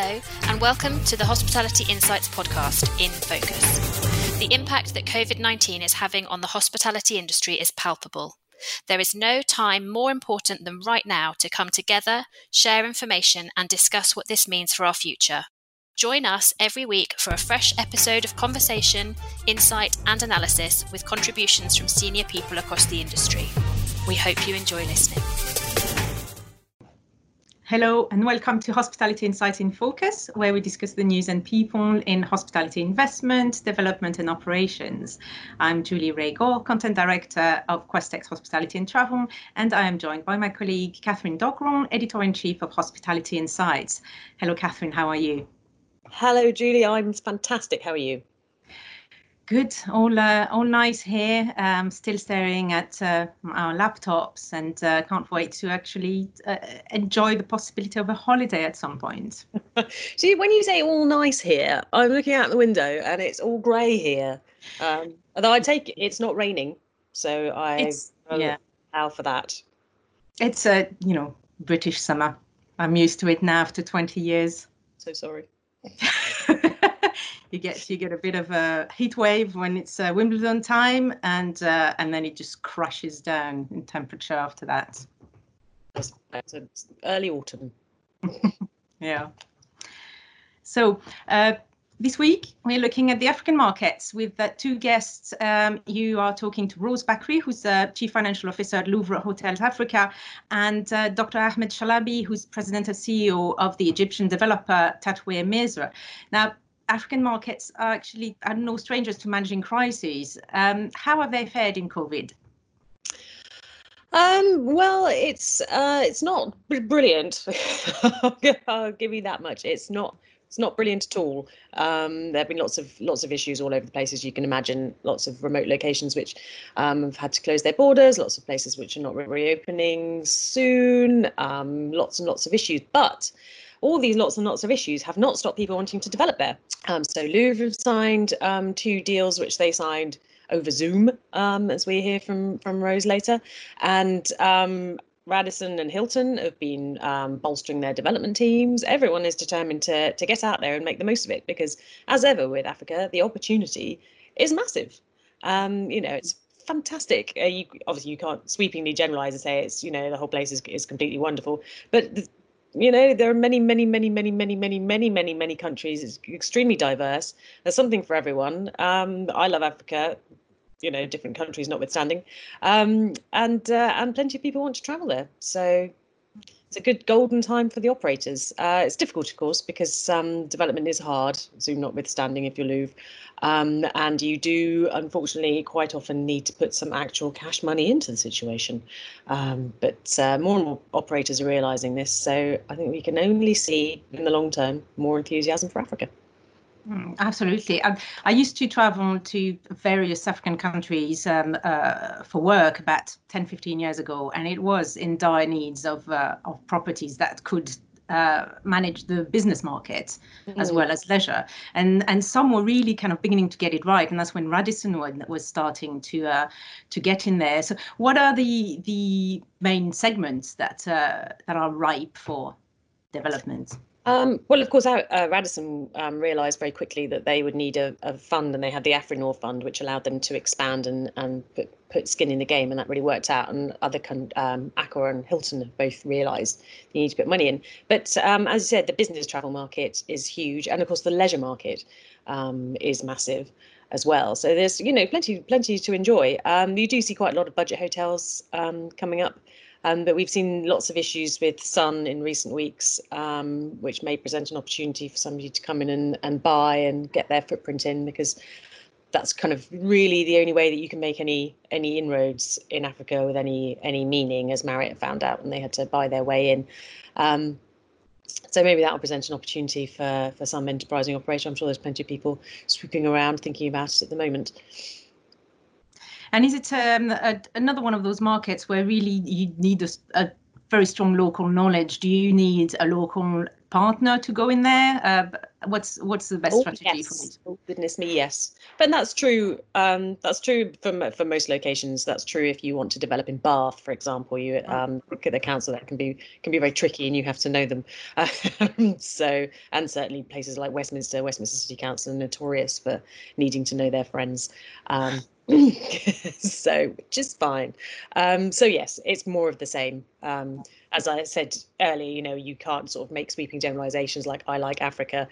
Hello, and welcome to the Hospitality Insights podcast, In Focus. The impact that COVID 19 is having on the hospitality industry is palpable. There is no time more important than right now to come together, share information, and discuss what this means for our future. Join us every week for a fresh episode of conversation, insight, and analysis with contributions from senior people across the industry. We hope you enjoy listening. Hello and welcome to Hospitality Insights in Focus, where we discuss the news and people in hospitality investment, development, and operations. I'm Julie Rey-Gore, Content Director of Questex Hospitality and Travel, and I am joined by my colleague Katherine Doggrell, Editor in Chief of Hospitality Insights. Hello, Katherine, how are you? Hello, Julie. I'm fantastic. How are you? Good, all uh, all nice here. Um, still staring at uh, our laptops and uh, can't wait to actually uh, enjoy the possibility of a holiday at some point. See, when you say all nice here, I'm looking out the window and it's all grey here. Um, although I take it it's not raining, so I it's, yeah allow for that. It's a you know British summer. I'm used to it now after 20 years. So sorry. you get you get a bit of a heat wave when it's uh, Wimbledon time, and uh, and then it just crashes down in temperature after that. It's, it's early autumn. yeah. So. Uh, this week, we're looking at the African markets with uh, two guests. Um, you are talking to Rose Bakri, who's the Chief Financial Officer at Louvre Hotels Africa, and uh, Dr. Ahmed Shalaby, who's President and CEO of the Egyptian developer Tatweer Misr. Now, African markets are actually are no strangers to managing crises. Um, how have they fared in COVID? Um, well, it's uh, it's not brilliant. I'll give you that much. It's not it's not brilliant at all. Um, there have been lots of lots of issues all over the place, as you can imagine. Lots of remote locations which um, have had to close their borders. Lots of places which are not re- reopening soon. Um, lots and lots of issues, but all these lots and lots of issues have not stopped people wanting to develop there. Um, so Louvre signed um, two deals, which they signed over Zoom, um, as we hear from from Rose later, and um, Radisson and Hilton have been um, bolstering their development teams. Everyone is determined to to get out there and make the most of it because, as ever with Africa, the opportunity is massive. Um, you know, it's fantastic. Uh, you, obviously, you can't sweepingly generalize and say it's you know the whole place is, is completely wonderful, but the, you know there are many many many many many many many many many countries. It's extremely diverse. There's something for everyone. Um, i love africa you know different countries notwithstanding. Um, and uh, and plenty of people want to travel there. So it's a good golden time for the operators. Uh, it's difficult, of course, because um, development is hard, Zoom notwithstanding if you're Louvre. Um, and you do, unfortunately, quite often need to put some actual cash money into the situation. Um, but uh, more and more operators are realising this. So I think we can only see in the long term more enthusiasm for Africa. Mm, absolutely. I, I, used to travel to various African countries um, uh, for work about 10, 15 years ago, and it was in dire needs of, uh, of properties that could uh, manage the business market mm-hmm. as well as leisure. And and some were really kind of beginning to get it right, and that's when Radisson was starting to uh, to get in there. So, what are the the main segments that uh, that are ripe for development? Um, well, of course, uh, Radisson um, realised very quickly that they would need a, a, fund, and they had the Afrinord fund, which allowed them to expand and, and put, put skin in the game, and that really worked out. And other um, Accor and Hilton have both realised they need to put money in. But um, as you said, the business travel market is huge, and of course, the leisure market um, is massive as well. So there's you know plenty plenty to enjoy. Um, you do see quite a lot of budget hotels um, coming up. Um, but we've seen lots of issues with Sun in recent weeks, um, which may present an opportunity for somebody to come in and, and buy and get their footprint in because that's kind of really the only way that you can make any any inroads in Africa with any any meaning, as Marriott found out when they had to buy their way in. Um, so maybe that will present an opportunity for for some enterprising operator. I'm sure there's plenty of people swooping around thinking about it at the moment. And is it um, a, another one of those markets where really you need a, a, very strong local knowledge? Do you need a local partner to go in there? Uh, what's what's the best oh, strategy yes. for this? Oh goodness me, yes. But that's true. Um, that's true for for most locations. That's true if you want to develop in Bath, for example. You oh. um, look at the council that can be can be very tricky, and you have to know them. so, and certainly places like Westminster, Westminster City Council, are notorious for needing to know their friends. So is fine. Um, so yes, it's more of the same. Um, as I said earlier, you know, you can't sort of make sweeping generalizations like I like Africa.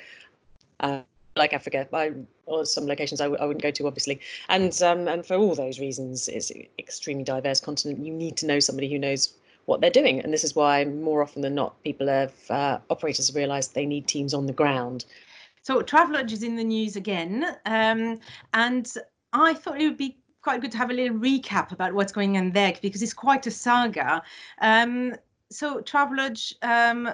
Uh, like Africa, I, or some locations I w- I wouldn't go to, obviously, and um, and for all those reasons, it's an extremely diverse continent. You need to know somebody who knows what they're doing, and this is why more often than not, people have uh, operators have realised they need teams on the ground. So Travelodge is in the news again, um, and I thought it would be quite good to have a little recap about what's going on there because it's quite a saga. Um, so Travelodge um,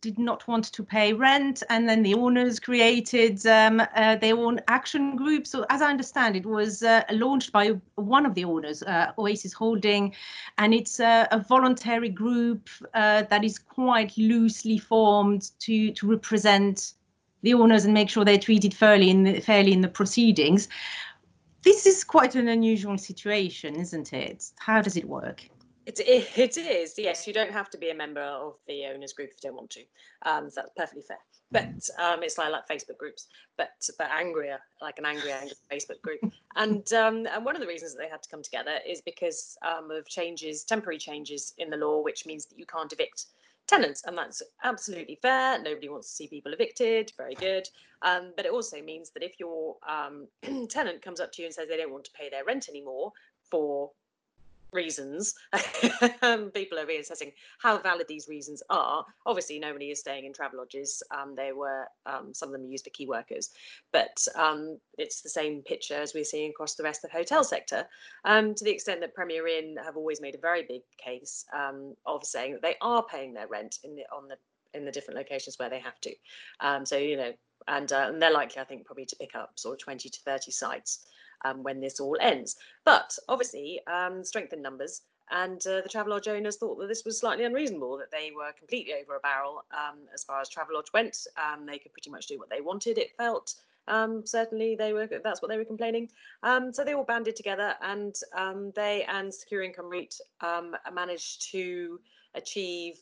did not want to pay rent, and then the owners created um, uh, their own action group. So, as I understand, it was uh, launched by one of the owners, uh, Oasis Holding, and it's a voluntary group uh, that is quite loosely formed to to represent the owners and make sure they're treated fairly in the, fairly in the proceedings. This is quite an unusual situation, isn't it? How does it work? It, it, is, yes. You don't have to be a member of the owners group if you don't want to. Um, so that's perfectly fair. But um, it's like, like Facebook groups, but but angrier, like an angry Facebook group. And um, and one of the reasons that they had to come together is because um, of changes, temporary changes in the law, which means that you can't evict tenants, and that's absolutely fair. Nobody wants to see people evicted. Very good. Um, but it also means that if your um, tenant comes up to you and says they don't want to pay their rent anymore for reasons. Um, people are reassessing how valid these reasons are. Obviously, nobody is staying in travel lodges. Um, they were um, some of them used for key workers, but um, it's the same picture as we're seeing across the rest of the hotel sector. Um, to the extent that Premier Inn have always made a very big case um, of saying that they are paying their rent in the on the in the different locations where they have to. so you know, and, uh, and they're likely, I think, probably to pick up sort of 20 to 30 sites um, when this all ends. But obviously, um, strength in numbers. And uh, the Travelodge owners thought that this was slightly unreasonable, that they were completely over a barrel um, as far as Travelodge went. Um, they could pretty much do what they wanted, it felt. Um, certainly, they were. That's what they were complaining. Um, so they all banded together, and they and Secure Income REIT managed to achieve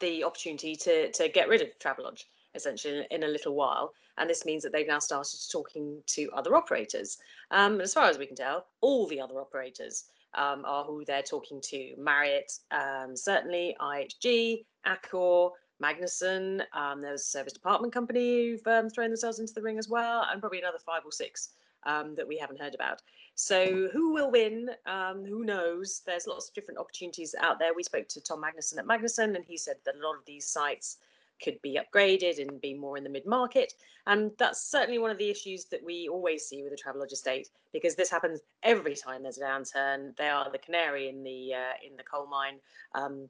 the opportunity to to get rid of Travelodge essentially in, a little while. And this means that they've now started talking to other operators. Um, as far as we can tell, all the other operators um, are who they're talking to Marriott, um, certainly IHG, Accor, Magnuson. Um, there's a service department company who've um, thrown themselves into the ring as well, and probably another five or six um, that we haven't heard about. So who will win? Um, who knows? There's lots of different opportunities out there. We spoke to Tom Magnuson at Magnuson, and he said that a lot of these sites could be upgraded and be more in the mid market. And that's certainly one of the issues that we always see with the Travelodge estate, because this happens every time there's a downturn. They are the canary in the uh, in the coal mine. Um,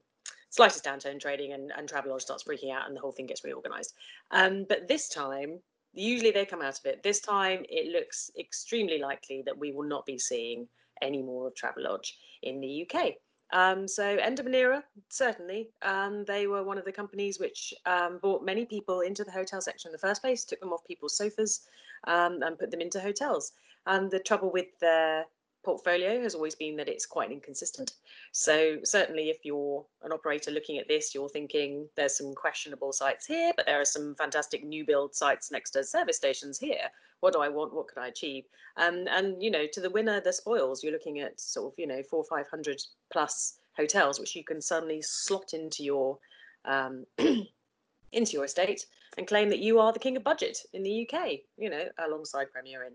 slightest downturn trading and, and Travelodge starts freaking out and the whole thing gets reorganized. Um, but this time, usually they come out of it. This time, it looks extremely likely that we will not be seeing any more of Travelodge in the UK. Um, so end of an era, certainly. Um, they were one of the companies which um, brought many people into the hotel sector in the first place, took them off people's sofas um, and put them into hotels. And the trouble with their portfolio has always been that it's quite inconsistent. So certainly if you're an operator looking at this, you're thinking there's some questionable sites here, but there are some fantastic new build sites next to service stations here. What do I want? What could I achieve? Um, and you know, to the winner, the spoils. You're looking at sort of you know four, five hundred plus hotels, which you can suddenly slot into your um, into your estate and claim that you are the king of budget in the UK. You know, alongside Premier Inn.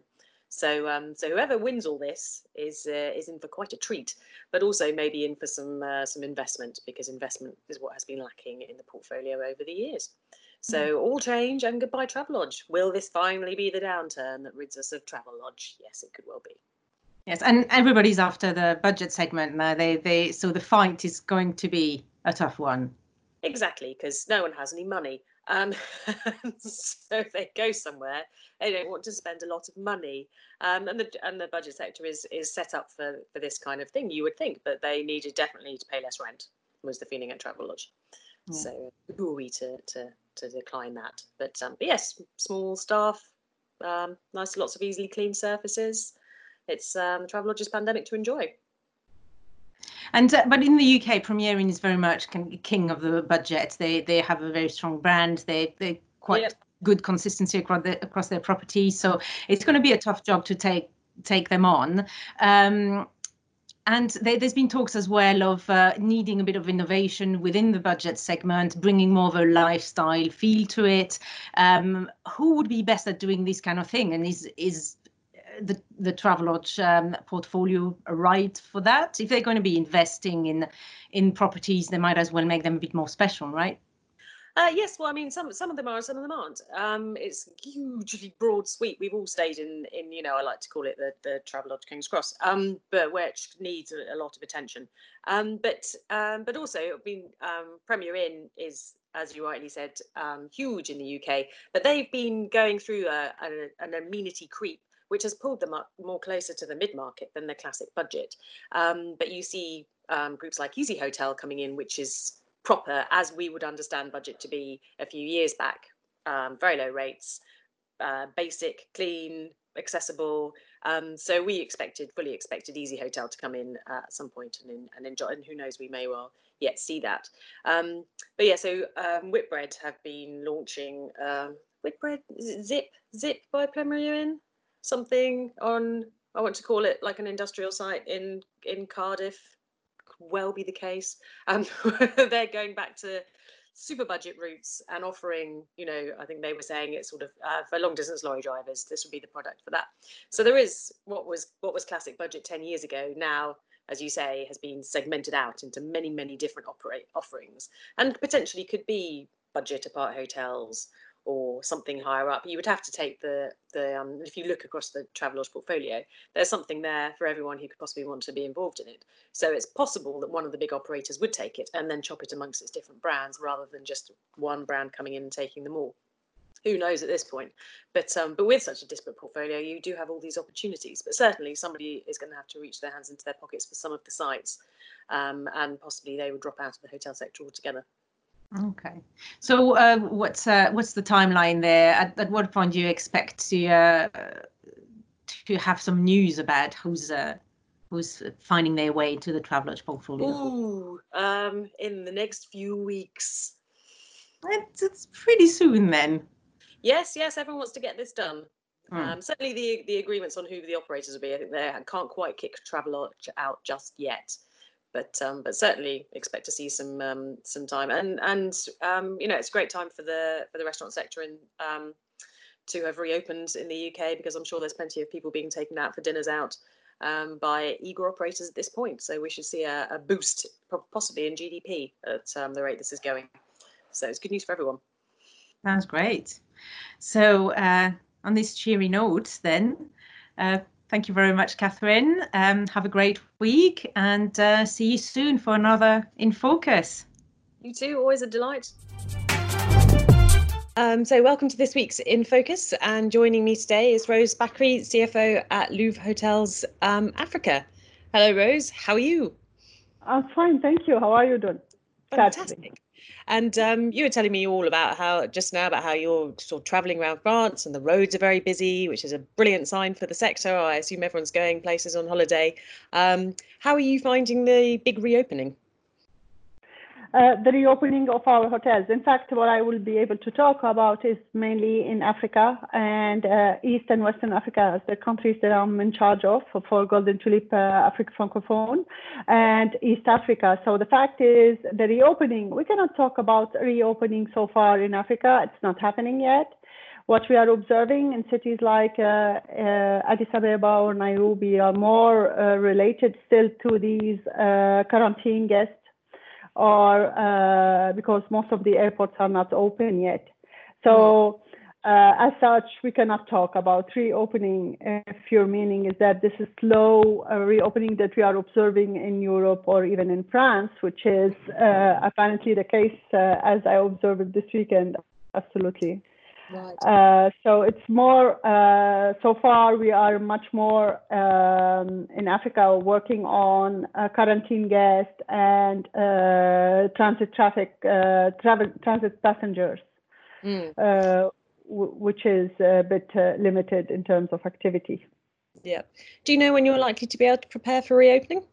So, um, so whoever wins all this is uh, is in for quite a treat, but also maybe in for some uh, some investment because investment is what has been lacking in the portfolio over the years. So mm. all change and goodbye Travelodge. Will this finally be the downturn that rids us of Travelodge? Yes, it could well be. Yes, and everybody's after the budget segment now. They they so the fight is going to be a tough one. Exactly, because no one has any money. Um, so if they go somewhere, they don't want to spend a lot of money. Um, and the and the budget sector is is set up for for this kind of thing. You would think, but they needed definitely to pay less rent. Was the feeling at Travelodge. Yeah. So who are we to, to, to decline that? But, um, but yes, small staff, um, nice, lots of easily clean surfaces. It's um, Travelodge's pandemic to enjoy. And uh, but in the UK, Premier Inn is very much king of the budget. They they have a very strong brand. They they quite good consistency across the, across their properties. So it's going to be a tough job to take take them on. Um, and there, has been talks as well of uh, needing a bit of innovation within the budget segment, bringing more of a lifestyle feel to it. Um, who would be best at doing this kind of thing? And is is the the Travelodge um, portfolio right for that? If they're going to be investing in in properties, they might as well make them a bit more special, right? Uh, yes, well, I mean, some some of them are, some of them aren't. Um, it's hugely broad sweep. We've all stayed in, in you know, I like to call it the the Travelodge King's Cross, um, but which needs a, a lot of attention. Um, but um, but also, I mean, um, Premier Inn is, as you rightly said, um, huge in the UK. But they've been going through a, a, an amenity creep which has pulled them up more closer to the mid market than the classic budget. Um, but you see um, groups like Easy Hotel coming in, which is proper as we would understand budget to be a few years back. Um, very low rates, uh, basic, clean, accessible. Um, so we expected, fully expected Easy Hotel to come in at some point and, and enjoy. And who knows, we may well yet see that. Um, but yeah, so um, Whitbread have been launching um, Whitbread Zip Zip by Premier something on I want to call it like an industrial site in in Cardiff. Well be the case. Um, they're going back to super budget routes and offering, you know, I think they were saying it's sort of uh, for long distance lorry drivers. This would be the product for that. So there is what was what was classic budget ten years ago. Now, as you say, has been segmented out into many many different operate offerings and potentially could be budget apart hotels or something higher up, you would have to take the the. Um, if you look across the Travelodge portfolio, there's something there for everyone who could possibly want to be involved in it. So it's possible that one of the big operators would take it and then chop it amongst its different brands rather than just one brand coming in and taking them all. Who knows at this point? But um, but with such a disparate portfolio, you do have all these opportunities. But certainly, somebody is going to have to reach their hands into their pockets for some of the sites, um, and possibly they would drop out of the hotel sector altogether. Okay. So uh, what's uh, what's the timeline there? At, at what point do you expect to uh, to have some news about who's uh, who's finding their way to the Travelodge portfolio? Ooh, um, in the next few weeks. It's, it's pretty soon then. Yes, yes. Everyone wants to get this done. Hmm. Um, certainly, the the agreements on who the operators will be. I think they can't quite kick Travelodge out just yet but um, but certainly expect to see some um, some time and and um, you know it's a great time for the for the restaurant sector and um, to have reopened in the UK because I'm sure there's plenty of people being taken out for dinners out um, by eager operators at this point. So we should see a, a boost possibly in GDP at um, the rate this is going. So it's good news for everyone. Sounds great. So uh, on this cheery note, then. Uh, Thank you very much, Katherine. Um, have a great week and uh, see you soon for another In Focus. You too, always a delight. Um, so, welcome to this week's In Focus. And joining me today is Rose Bakri, CFO at Louvre Hotels um, Africa. Hello, Rose. How are you? I'm fine, thank you. How are you doing? Fantastic. And um, you were telling me all about how just now about how you're sort of traveling around France and the roads are very busy, which is a brilliant sign for the sector. I assume everyone's going places on holiday. Um, how are you finding the big reopening? Uh, the reopening of our hotels. In fact, what I will be able to talk about is mainly in Africa and uh, East and Western Africa the countries that I'm in charge of for Golden Tulip uh, Africa Francophone and East Africa. So the fact is the reopening, we cannot talk about reopening so far in Africa. It's not happening yet. What we are observing in cities like uh, uh, Addis Ababa or Nairobi are more uh, related still to these quarantine guests or uh, because most of the airports are not open yet. So uh, as such, we cannot talk about reopening if your meaning is that this is slow uh, reopening that we are observing in Europe or even in France, which is uh, apparently the case uh, as I observed this weekend. Absolutely. Right. Uh, so it's more, uh, so far we are much more um, in Africa working on uh, quarantine guests and uh, transit traffic, uh, travel, transit passengers, mm. which is a bit limited in terms of activity. Yeah. Do you know when you're likely to be able to prepare for reopening?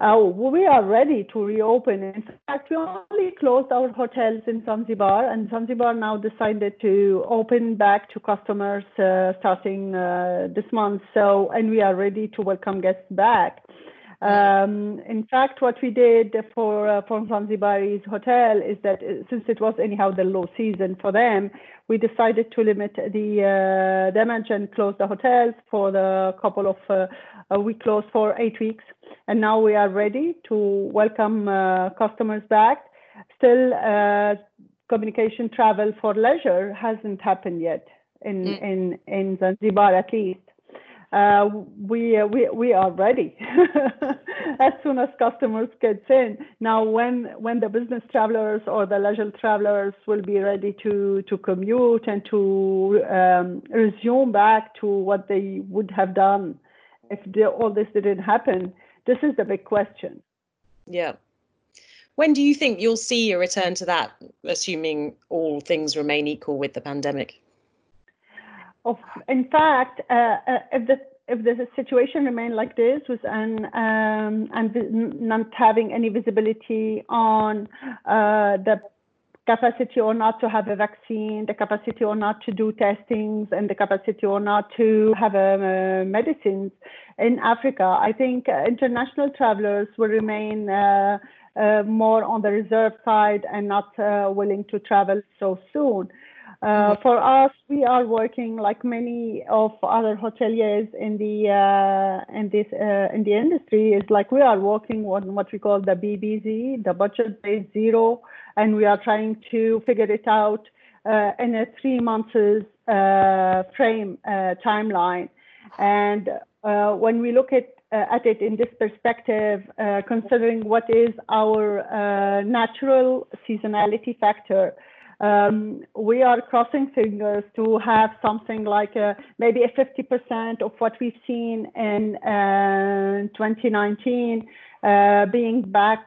Uh, we are ready to reopen. In fact, we only closed our hotels in Zanzibar, and Zanzibar now decided to open back to customers uh, starting uh, this month. So, and we are ready to welcome guests back. Um, in fact, what we did for uh, for Zanzibari's hotel is that uh, since it was anyhow the low season for them, we decided to limit the uh, damage and close the hotels for the couple of uh, we closed for eight weeks, and now we are ready to welcome uh, customers back. Still, uh, communication travel for leisure hasn't happened yet in mm. in in Zanzibar at least uh, we, uh, we, we are ready as soon as customers get in. Now, when, when the business travelers or the leisure travelers will be ready to, to commute and to um, resume back to what they would have done if the, all this didn't happen, this is the big question. Yeah. When do you think you'll see a return to that, assuming all things remain equal with the pandemic? Of, in fact, uh, uh, if the if the situation remained like this, with an um, and not having any visibility on uh, the capacity or not to have a vaccine, the capacity or not to do testings, and the capacity or not to have uh, medicines in Africa, I think international travelers will remain uh, uh, more on the reserve side and not uh, willing to travel so soon. Uh, mm-hmm. for us, we are working like many of other hoteliers in the uh, in this uh, in the industry. Is like we are working on what we call the BBZ, the budget based zero, and we are trying to figure it out uh, in a three months uh, frame uh, timeline. And when we look at at it in this perspective, considering what is our natural seasonality factor um, we are crossing fingers to have something like a, maybe a 50% of what we've seen in uh, 2019 uh, being back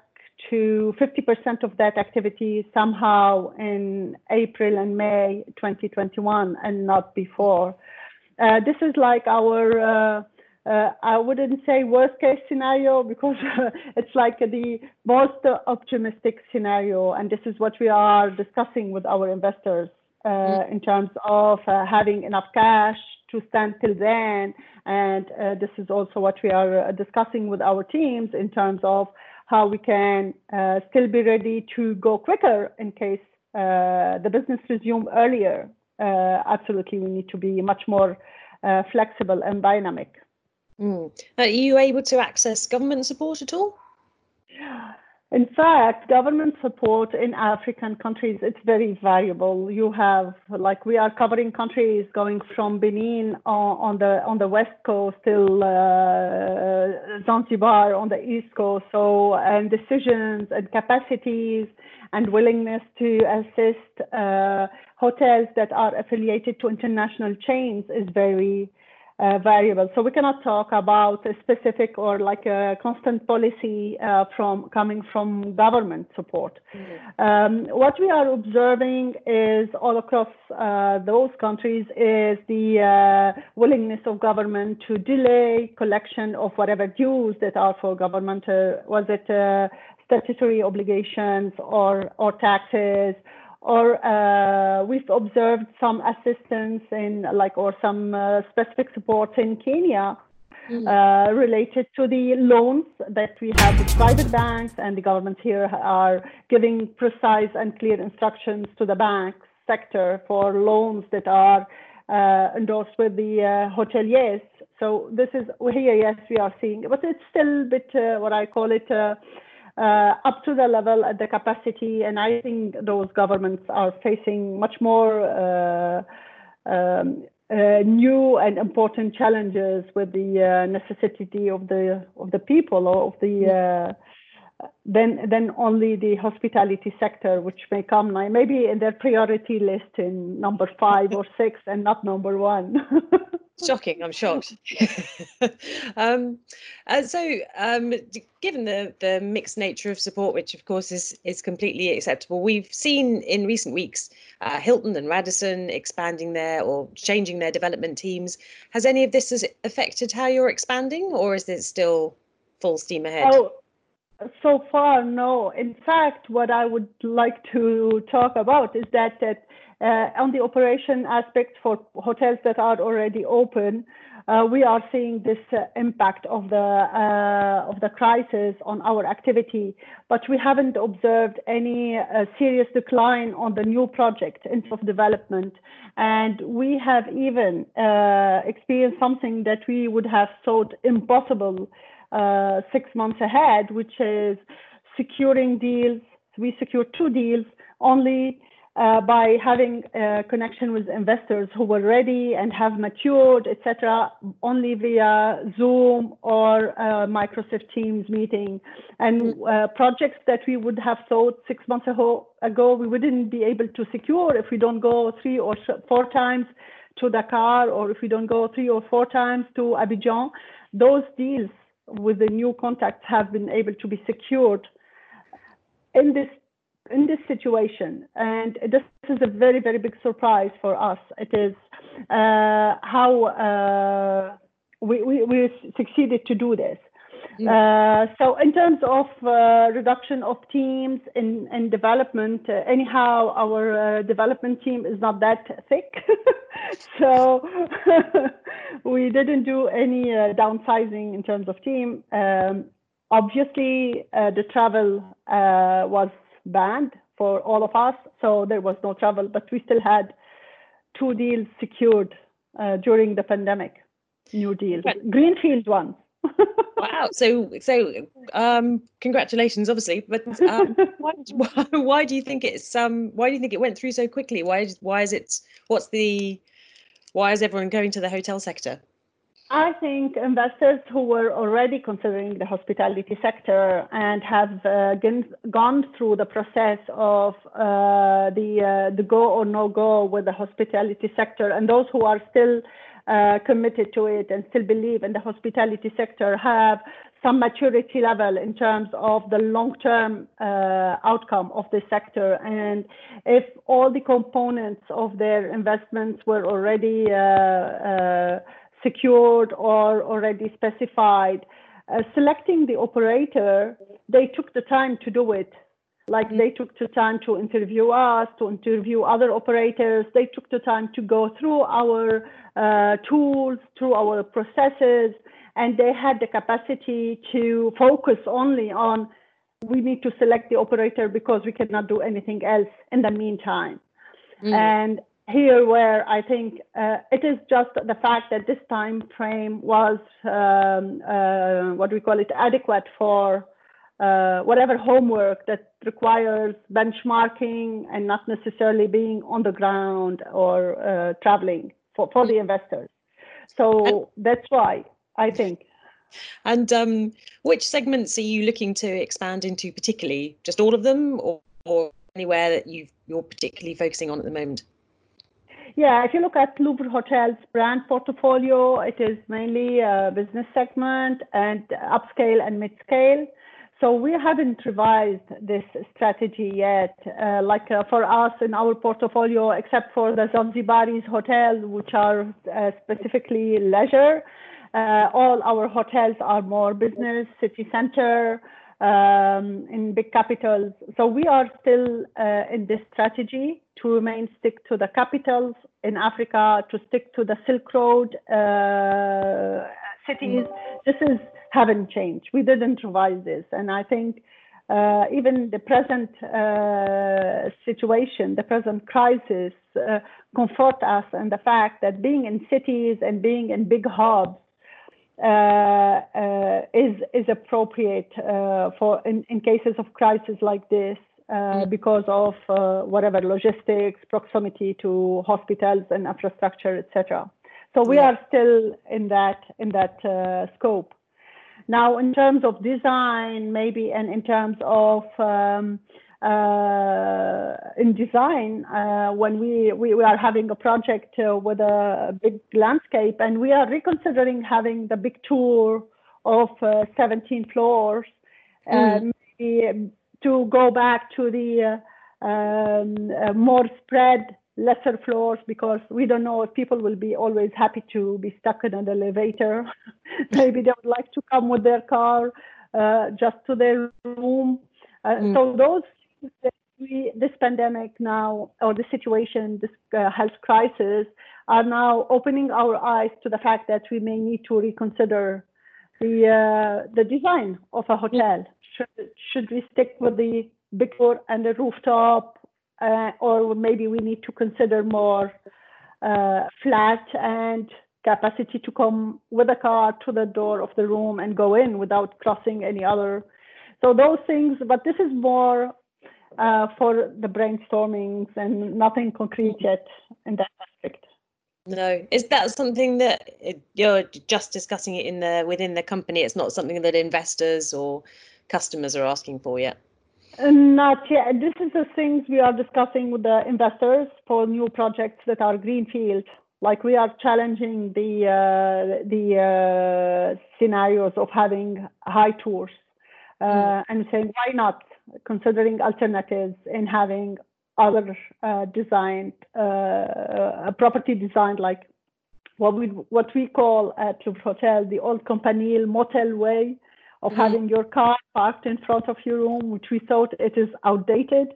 to 50% of that activity somehow in April and May 2021 and not before. Uh, this is like our uh, uh, I wouldn't say worst case scenario because it's like the most optimistic scenario. And this is what we are discussing with our investors uh, mm. in terms of uh, having enough cash to stand till then. And uh, this is also what we are uh, discussing with our teams in terms of how we can uh, still be ready to go quicker in case the business resume earlier. absolutely, we need to be much more flexible and dynamic. Mm. Are you able to access government support at all? In fact, government support in African countries, it's very variable. You have, like, we are covering countries going from Benin on, on the on the west coast till uh, Zanzibar on the east coast. So, and decisions and capacities and willingness to assist uh, hotels that are affiliated to international chains is very uh, variable. So we cannot talk about a specific or like a constant policy uh, from coming from government support. Mm-hmm. Um, what we are observing is all across uh, those countries is the uh, willingness of government to delay collection of whatever dues that are for government. Uh, was it uh, statutory obligations or or taxes? Or uh, we've observed some assistance in like or some uh, specific support in Kenya mm. uh, related to the loans that we have with private banks and the government here are giving precise and clear instructions to the bank sector for loans that are uh, endorsed with the uh, hoteliers. So this is here, yes, we are seeing, but it's still a bit uh, what I call it uh, up to the level at the capacity. And I think those governments are facing much more uh, um, uh, new and important challenges with the uh, necessity of the of the people or of the then then only the hospitality sector, which may come maybe in their priority list in number five or six and not number one. Shocking, I'm shocked. um, uh, so, um, given the, the mixed nature of support, which of course is, is completely acceptable, we've seen in recent weeks uh, Hilton and Radisson expanding their or changing their development teams. Has any of this affected how you're expanding, or is it still full steam ahead? Oh, so far, no. In fact, what I would like to talk about is that, that uh, on the operation aspect for hotels that are already open, uh, we are seeing this uh, impact of the uh, of the crisis on our activity, but we haven't observed any uh, serious decline on the new project in terms of development, and we have even uh, experienced something that we would have thought impossible uh, six months ahead, which is securing deals. We secured two deals only uh, by having a connection with investors who were ready and have matured, etc., only via Zoom or uh, Microsoft Teams meeting. And mm. uh, projects that we would have thought six months ago, ago we wouldn't be able to secure if we don't go three or four times to Dakar or if we don't go three or four times to Abidjan. Those deals with the new contacts have been able to be secured in this in this situation. And this is a very very big surprise for us. It is uh, how uh, we, we, we succeeded to do this uh, so in terms of uh, reduction of teams in, in development, uh, anyhow, our uh, development team is not that thick. so we didn't do any uh, downsizing in terms of team. Um, obviously, the travel was banned for all of us, so there was no travel, but we still had two deals secured during the pandemic, new deals, greenfield ones wow. So, so um, congratulations, obviously. But um, why, why, do you think it's um, why do you think it went through so quickly? Why why is it? What's the why is everyone going to the hotel sector? I think investors who were already considering the hospitality sector and have uh, gone through the process of uh, the uh, the go or no go with the hospitality sector, and those who are still uh, committed to it and still believe in the hospitality sector have some maturity level in terms of the long-term uh, outcome of the sector. And if all the components of their investments were already uh, uh secured or already specified, uh, selecting the operator, they took the time to do it like mm-hmm. they took the time to interview us, to interview other operators. They took the time to go through our uh, tools, through our processes, and they had the capacity to focus only on we need to select the operator because we cannot do anything else in the meantime. Mm. And here where I think uh, it is just the fact that this time frame was um, uh, what we call it adequate for uh, whatever homework that requires benchmarking and not necessarily being on the ground or uh, traveling for, for the investors. So that's why I think. And um, which segments are you looking to expand into particularly? Just all of them or, or anywhere that you you're particularly focusing on at the moment? Yeah, if you look at Louvre Hotels brand portfolio, it is mainly a business segment and upscale and mid-scale. So we haven't revised this strategy yet. Uh, like uh, for us in our portfolio, except for the Zanzibaris hotel, which are uh, specifically leisure, uh, all our hotels are more business, city center, um, in big capitals. So we are still uh, in this strategy to remain stick to the capitals in Africa, to stick to the Silk Road uh, cities. This is haven't changed. We didn't revise this. And I think uh, even the present uh, situation, the present crisis, uh, comfort us in the fact that being in cities and being in big hubs uh, uh, is is appropriate uh, for in, in cases of crisis like this. Mm. because of whatever logistics, proximity to hospitals and infrastructure, etc. So we yeah. are still in that in that scope. Now, in terms of design, maybe, and in terms of um, uh, in design, uh, when we, we, we, are having a project uh, with a big landscape and we are reconsidering having the big tour of uh, 17 floors, mm. maybe to go back to the uh, um, uh, more spread lesser floors because we don't know if people will be always happy to be stuck in an elevator. Maybe they would like to come with their car uh, just to their room. Uh, mm. So those we, this pandemic now or the situation, this uh, health crisis, are now opening our eyes to the fact that we may need to reconsider the uh, the design of a hotel. Should should we stick with the big floor and the rooftop uh, or maybe we need to consider more uh, flat and capacity to come with a car to the door of the room and go in without crossing any other. So those things, but this is more uh, for the brainstormings and nothing concrete yet in that aspect. No, is that something that you're just discussing it in the within the company? It's not something that investors or customers are asking for yet. Not yet. This is the things we are discussing with the investors for new projects that are greenfield. Like we are challenging the uh, the uh, scenarios of having high tours uh, mm. and saying why not considering alternatives in having other uh, designed uh, property designed like what we what we call at Louvre Hotel the old Campanile motel way of mm-hmm. having your car parked in front of your room, which we thought it is outdated.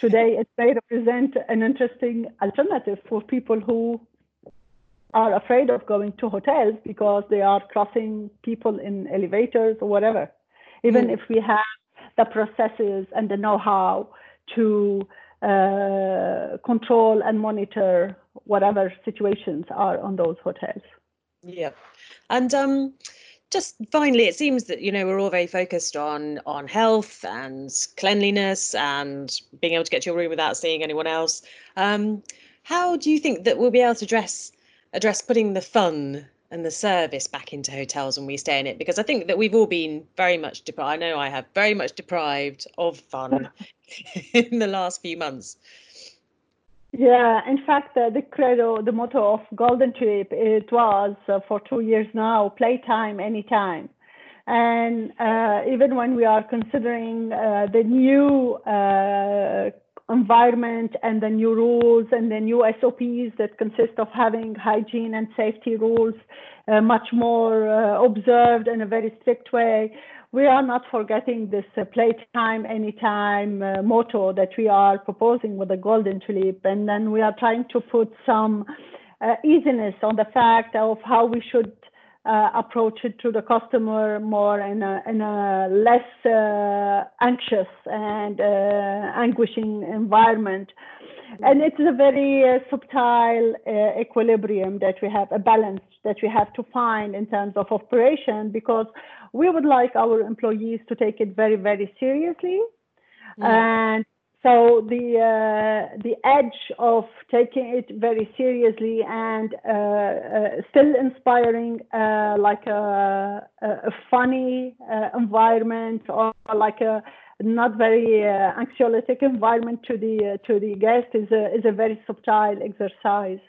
Today, it may represent an interesting alternative for people who are afraid of going to hotels because they are crossing people in elevators or whatever. Even mm. if we have the processes and the know-how to uh, control and monitor whatever situations are on those hotels. Yeah, and um, just finally, it seems that you know we're all very focused on on health and cleanliness and being able to get to your room without seeing anyone else. Um, how do you think that we'll be able to address address putting the fun and the service back into hotels when we stay in it? Because I think that we've all been very much deprived. I know I have very much deprived of fun in the last few months. Yeah, in fact, uh, the credo, the motto of Golden Tulip, it was uh, for two years now, playtime anytime. And uh, even when we are considering uh, the new uh, environment and the new rules and the new SOPs that consist of having hygiene and safety rules uh, much more observed in a very strict way, we are not forgetting this uh, playtime anytime uh, motto that we are proposing with the golden tulip. And then we are trying to put some uh, easiness on the fact of how we should uh, approach it to the customer more in a, in a less uh, anxious and uh, anguishing environment and it's a very subtle equilibrium that we have a balance that we have to find in terms of operation because we would like our employees to take it very, very seriously. And so the uh, the edge of taking it very seriously and uh, uh, still inspiring, uh, like a, a funny uh, environment or like a not very uh, anxiolytic environment to the to the guest is a is a very subtle exercise.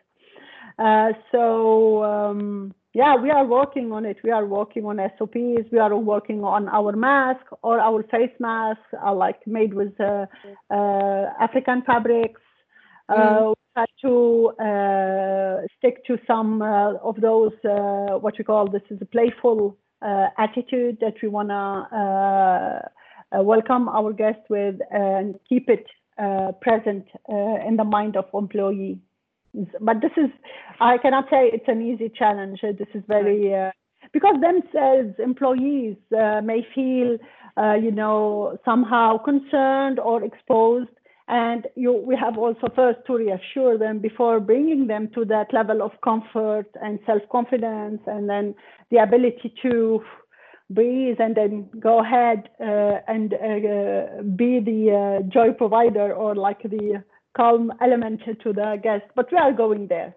so. Um, yeah, we are working on it. We are working on SOPs. We are working on our mask or our face masks are like made with uh, uh, African fabrics. Uh, mm. try to uh, stick to some uh, of those uh, what we call this is a playful attitude that we want to welcome our guests with and keep it present in the mind of employee. But this is i cannot say it's an easy challenge. This is very uh, because themselves employees uh, may feel uh, you know somehow concerned or exposed. And you, we have also first to reassure them before bringing them to that level of comfort and self-confidence and then the ability to breathe and then go ahead uh, and uh, be the uh, joy provider or like the calm element to the guest, but we are going there.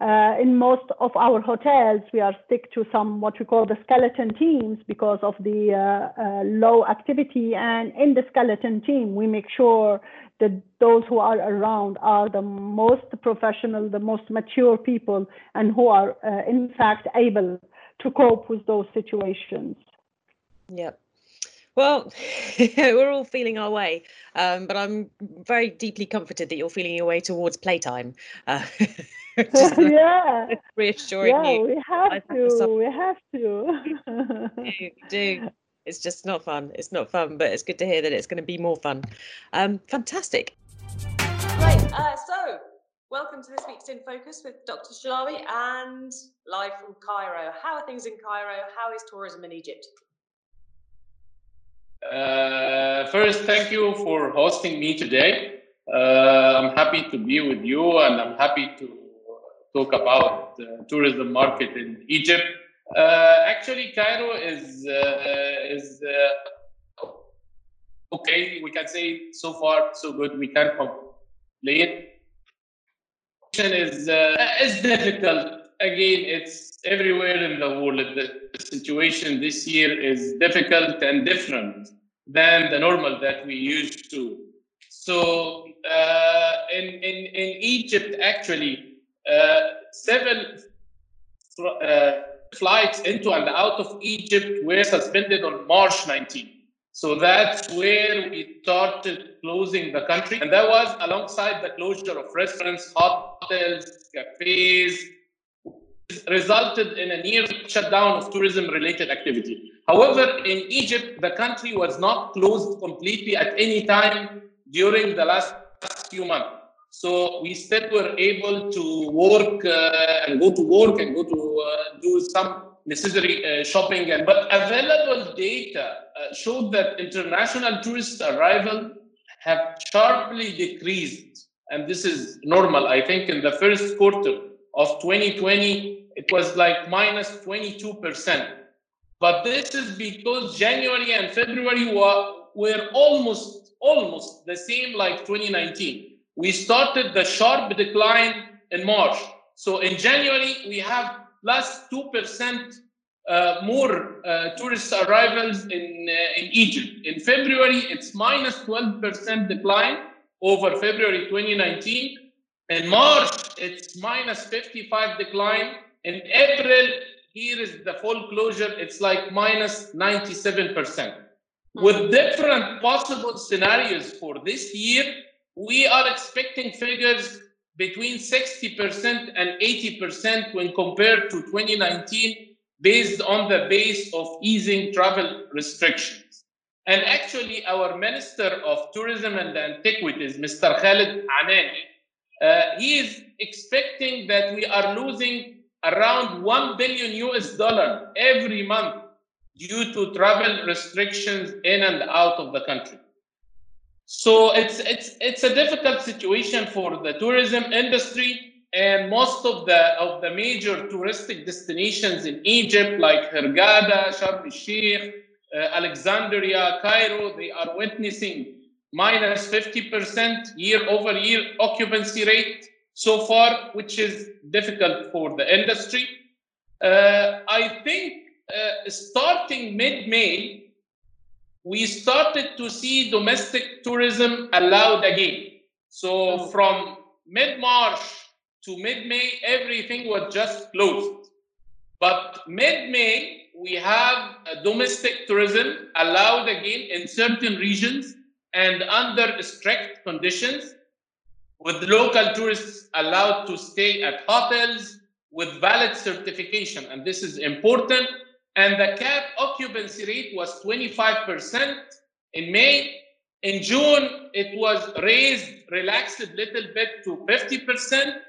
uh, in most of our hotels, we are stick to some what we call the skeleton teams because of the uh, uh, low activity. And in the skeleton team, we make sure that those who are around are the most professional, the most mature people, and who are uh, in fact able to cope with those situations. Yep. Well, we're all feeling our way, um, but I'm very deeply comforted that you're feeling your way towards playtime. Uh, yeah, reassuring yeah, you. we have to. We have to. do, do. It's just not fun. It's not fun, but it's good to hear that it's going to be more fun. Um, fantastic. Right. Uh, so, welcome to this week's In Focus with Dr. Shalaby and live from Cairo. How are things in Cairo? How is tourism in Egypt? Uh, first, thank you for hosting me today. Uh, I'm happy to be with you and I'm happy to talk about the tourism market in Egypt. Uh, actually, Cairo is uh, is uh, okay. We can say so far so good. We can't complain. Is uh, is difficult. Again, it's everywhere in the world. The situation this year is difficult and different than the normal that we used to. So uh, in, in, in Egypt, actually, uh, seven uh, flights into and out of Egypt were suspended on March 19. So that's where we started closing the country. And that was alongside the closure of restaurants, hotels, cafes, resulted in a near shutdown of tourism related activity. However, in Egypt, the country was not closed completely at any time during the last few months. So we still were able to work uh, and go to work and go to uh, do some necessary uh, shopping. And, but available data uh, showed that international tourist arrival have sharply decreased. And this is normal. I think in the first quarter of 2020, it was like minus 22%. But this is because January and February were, were almost, almost the same like 2019 we started the sharp decline in March. So in January, we have plus 2% uh, more uh, tourist arrivals in, uh, in Egypt. In February, it's minus 12% decline over February 2019. In March, it's minus 55 decline. In April, here is the full closure, it's like minus 97%. With different possible scenarios for this year, we are expecting figures between 60% and 80% when compared to 2019 based on the base of easing travel restrictions. And actually, our Minister of Tourism and Antiquities, Mr. Khalid Anani, uh, he is expecting that we are losing around 1 billion US dollar every month due to travel restrictions in and out of the country. So it's it's it's a difficult situation for the tourism industry and most of the of the major touristic destinations in Egypt like Hurghada, Sharm el-Sheikh, uh, Alexandria, Cairo, they are witnessing minus 50% year over year occupancy rate so far, which is difficult for the industry. Uh, I think uh, starting mid-May, we started to see domestic tourism allowed again. So oh. from mid March to mid May, everything was just closed. But mid May, we have domestic tourism allowed again in certain regions and under strict conditions, with local tourists allowed to stay at hotels with valid certification. And this is important and the cap occupancy rate was 25% in May. In June, it was raised, relaxed a little bit to 50%.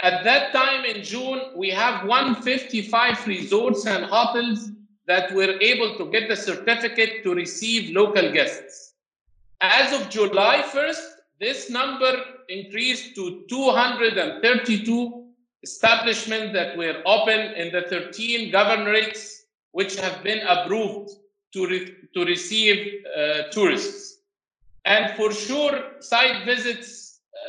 At that time in June, we have 155 resorts and hotels that were able to get the certificate to receive local guests. As of July 1st, this number increased to 232 establishments that were open in the 13 governorates which have been approved to, re to receive uh, tourists. And for sure, site visits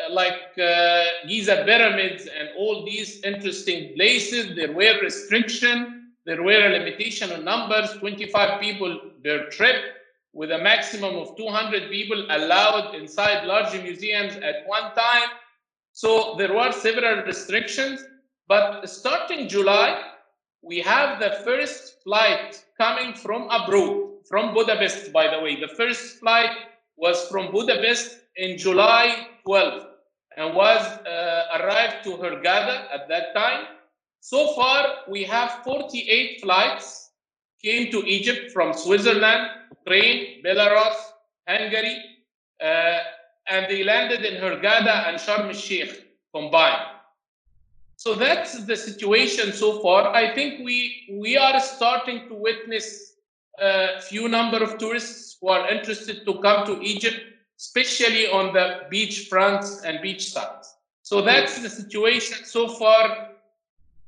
like uh, Giza pyramids and all these interesting places, there were restrictions. There were a limitation on numbers, 25 people per trip, with a maximum of 200 people allowed inside large museums at one time. So there were several restrictions. But starting July, we have the first flight coming from abroad, from Budapest, by the way. The first flight was from Budapest in July 12th and was uh, arrived to Hurghada at that time. So far, we have 48 flights came to Egypt from Switzerland, Ukraine, Belarus, Hungary, uh, and they landed in Hurghada and Sharm el-Sheikh combined. So that's the situation so far. I think we we are starting to witness a few number of tourists who are interested to come to Egypt, especially on the beach fronts and beach sides. So that's the situation so far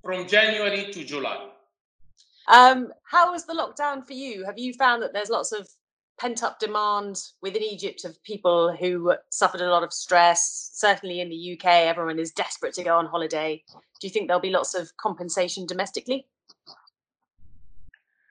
from January to July. Um, how was the lockdown for you? Have you found that there's lots of pent up demand within Egypt of people who suffered a lot of stress? Certainly in the UK, everyone is desperate to go on holiday. Do you think there'll be lots of compensation domestically?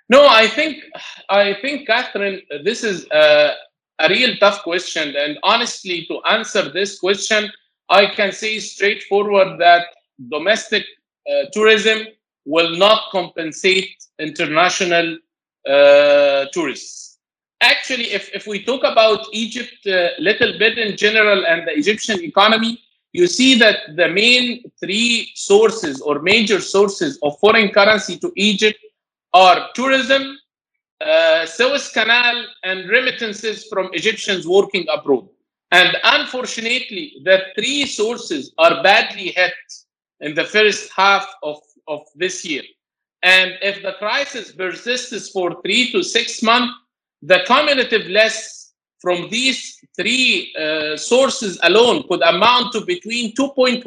No, I think I think Katherine, this is a, a real tough question, and honestly, to answer this question, I can say straightforward that domestic uh, tourism will not compensate international uh, tourists. Actually, if, if we talk about Egypt a uh, little bit in general and the Egyptian economy, you see that the main three sources or major sources of foreign currency to Egypt are tourism, uh, Suez Canal, and remittances from Egyptians working abroad. And unfortunately, the three sources are badly hit in the first half of, of this year. And if the crisis persists for three to six months, the cumulative loss from these three uh, sources alone could amount to between 2.1%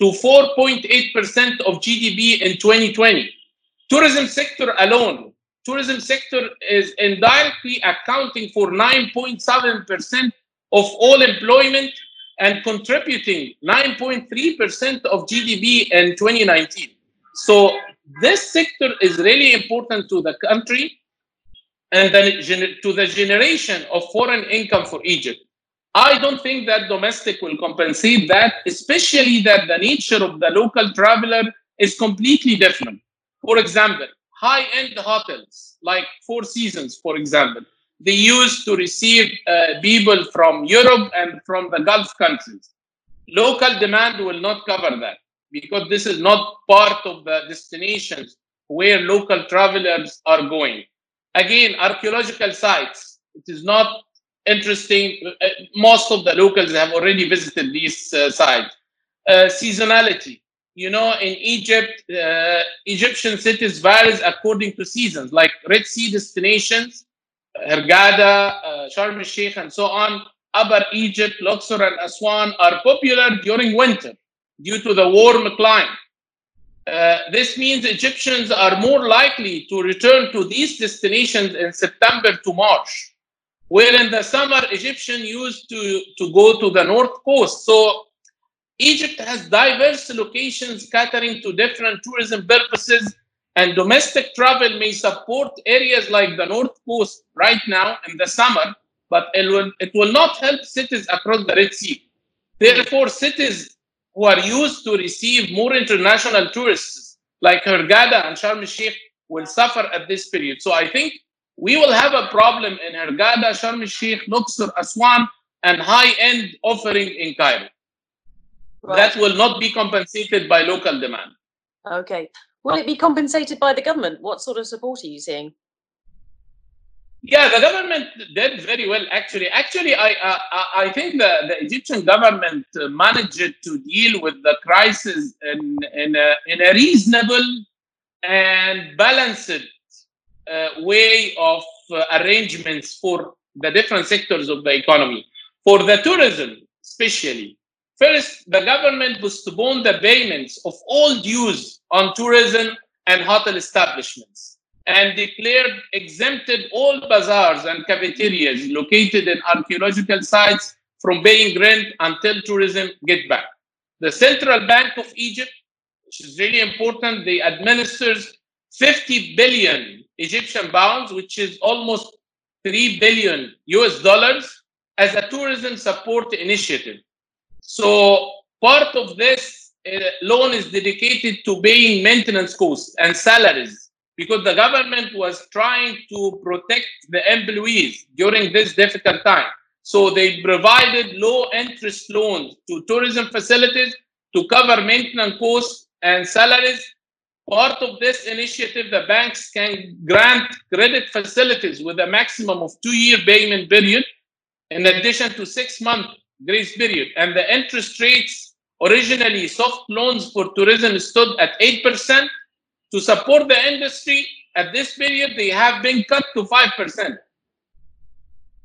to 4.8% of GDP in 2020. Tourism sector alone, tourism sector is indirectly accounting for 9.7% of all employment and contributing 9.3% of GDP in 2019. So this sector is really important to the country and then to the generation of foreign income for Egypt. I don't think that domestic will compensate that, especially that the nature of the local traveler is completely different. For example, high-end hotels like Four Seasons, for example, they used to receive uh, people from Europe and from the Gulf countries. Local demand will not cover that because this is not part of the destinations where local travelers are going. Again, archaeological sites, it is not interesting. Uh, most of the locals have already visited these uh, sites. Uh, seasonality, you know, in Egypt, uh, Egyptian cities varies according to seasons, like Red Sea destinations Hurghada, uh, Sharm el-Sheikh, and so on, Upper Egypt, Luxor, and Aswan are popular during winter due to the warm climate. Uh, this means Egyptians are more likely to return to these destinations in September to March, where in the summer Egyptians used to, to go to the north coast. So Egypt has diverse locations catering to different tourism purposes and domestic travel may support areas like the North Coast right now in the summer, but it will, it will not help cities across the Red Sea. Therefore, cities who are used to receive more international tourists like Hurghada and Sharm el-Sheikh will suffer at this period. So I think we will have a problem in Hurghada, Sharm el-Sheikh, Luxor, Aswan, and high-end offering in Cairo. Right. That will not be compensated by local demand. Okay. Will it be compensated by the government? What sort of support are you seeing? Yeah, the government did very well. Actually, actually, I uh, I think the, the Egyptian government managed to deal with the crisis in in a, in a reasonable and balanced uh, way of uh, arrangements for the different sectors of the economy. For the tourism, especially, First, the government postponed the payments of all dues on tourism and hotel establishments and declared exempted all bazaars and cafeterias located in archaeological sites from paying rent until tourism get back. The Central Bank of Egypt, which is really important, they administers 50 billion Egyptian pounds, which is almost 3 billion US dollars as a tourism support initiative. So part of this uh, loan is dedicated to paying maintenance costs and salaries because the government was trying to protect the employees during this difficult time. So they provided low interest loans to tourism facilities to cover maintenance costs and salaries. Part of this initiative, the banks can grant credit facilities with a maximum of two year payment period in addition to six month grace period. And the interest rates originally soft loans for tourism stood at 8%. To support the industry at this period, they have been cut to 5%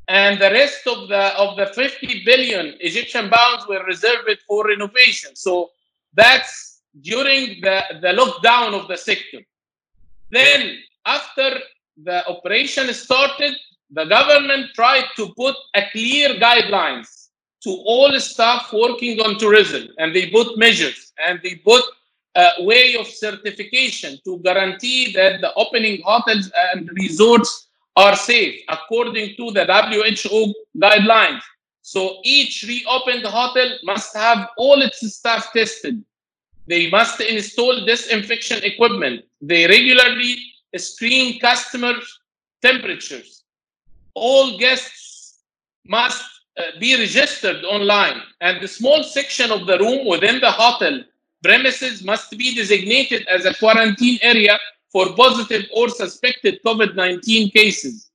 and the rest of the of the 50 billion Egyptian pounds were reserved for renovation. So that's during the, the lockdown of the sector. Then after the operation started, the government tried to put a clear guidelines to all staff working on tourism, and they put measures and they put a way of certification to guarantee that the opening hotels and resorts are safe according to the WHO guidelines. So each reopened hotel must have all its staff tested. They must install disinfection equipment. They regularly screen customers' temperatures. All guests must uh, be registered online, and the small section of the room within the hotel premises must be designated as a quarantine area for positive or suspected COVID 19 cases.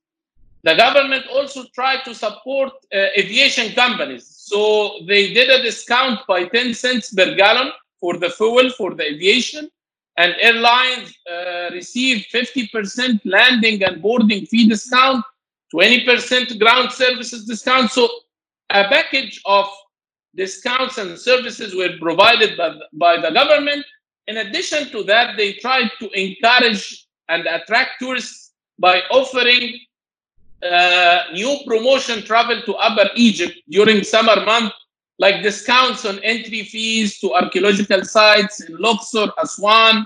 The government also tried to support uh, aviation companies. So they did a discount by 10 cents per gallon for the fuel for the aviation, and airlines uh, received 50% landing and boarding fee discount, 20% ground services discount. So a package of discounts and services were provided by, by the government in addition to that, they tried to encourage and attract tourists by offering uh, new promotion travel to Upper Egypt during summer month, like discounts on entry fees to archaeological sites in Luxor, Aswan,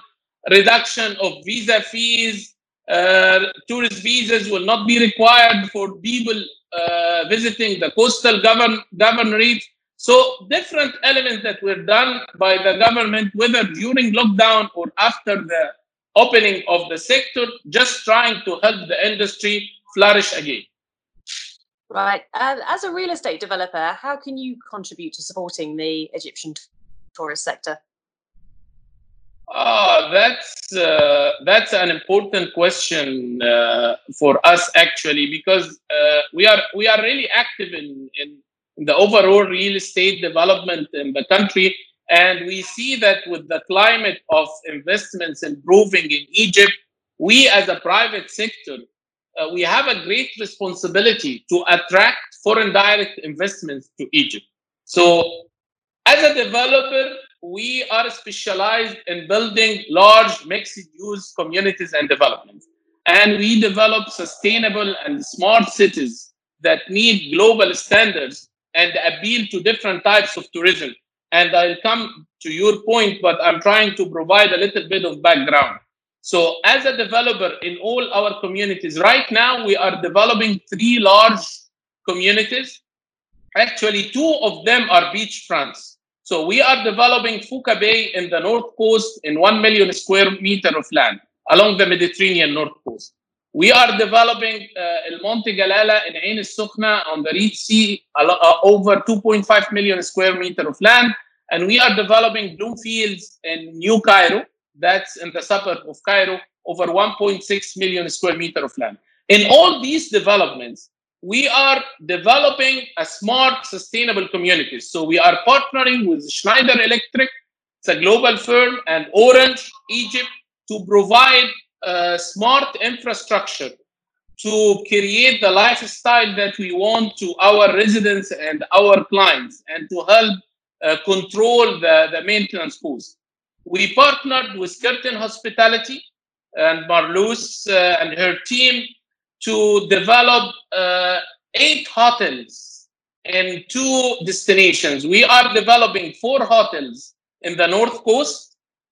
reduction of visa fees. Uh, tourist visas will not be required for people uh, visiting the coastal govern governorate so different elements that were done by the government, whether during lockdown or after the opening of the sector, just trying to help the industry flourish again. Right. And as a real estate developer, how can you contribute to supporting the Egyptian tourist sector? Oh, that's uh, that's an important question uh, for us actually because uh, we are we are really active in in the overall real estate development in the country. And we see that with the climate of investments improving in Egypt, we as a private sector, uh, we have a great responsibility to attract foreign direct investments to Egypt. So as a developer, we are specialized in building large mixed-use communities and developments. And we develop sustainable and smart cities that meet global standards and appeal to different types of tourism. And I'll come to your point, but I'm trying to provide a little bit of background. So, as a developer in all our communities, right now we are developing three large communities. Actually, two of them are beachfronts. So, we are developing Fuka Bay in the north coast in 1 million square meter of land along the Mediterranean north coast. We are developing uh, El Monte Galala in Ain al on the Red Sea, uh, over 2.5 million square meter of land. And we are developing Bloomfields in New Cairo, that's in the suburb of Cairo, over 1.6 million square meter of land. In all these developments, we are developing a smart, sustainable community. So we are partnering with Schneider Electric, it's a global firm, and Orange Egypt to provide smart infrastructure to create the lifestyle that we want to our residents and our clients and to help uh, control the, the maintenance costs. We partnered with Kerten Hospitality and Marloes uh, and her team to develop uh, eight hotels in two destinations. We are developing four hotels in the North Coast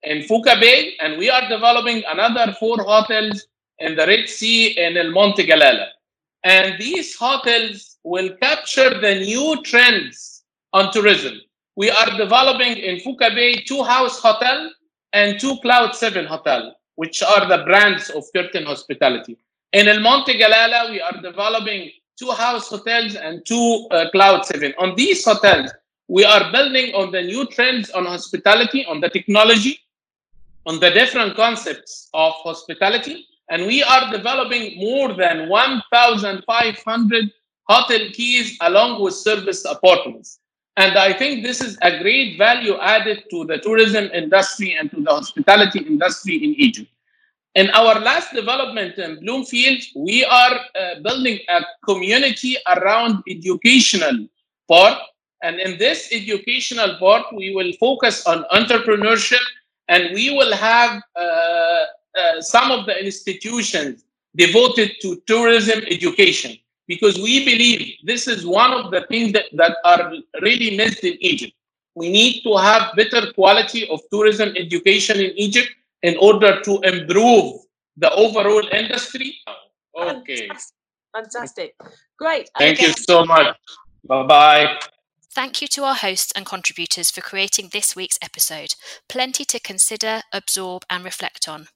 in Fuka Bay, and we are developing another four hotels in the Red Sea in El Monte Galala. And these hotels will capture the new trends on tourism. We are developing in Fuka Bay two house hotel and two Cloud 7 hotel, which are the brands of Kerten Hospitality. In El Monte Galala, we are developing two house hotels and two uh, Cloud 7. On these hotels, we are building on the new trends on hospitality, on the technology, on the different concepts of hospitality, and we are developing more than 1,500 hotel keys along with service apartments. And I think this is a great value added to the tourism industry and to the hospitality industry in Egypt. In our last development in Bloomfield, we are uh, building a community around educational part. And in this educational part, we will focus on entrepreneurship and we will have uh, uh, some of the institutions devoted to tourism education because we believe this is one of the things that, that are really missed in Egypt. We need to have better quality of tourism education in Egypt in order to improve the overall industry. Okay. Fantastic. Fantastic. Great. Thank you so much. Bye bye. Thank you to our hosts and contributors for creating this week's episode. Plenty to consider, absorb, and reflect on.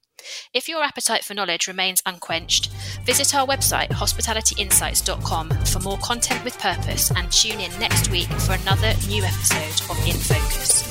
If your appetite for knowledge remains unquenched, visit our website hospitalityinsights.com for more content with purpose and tune in next week for another new episode of In Focus.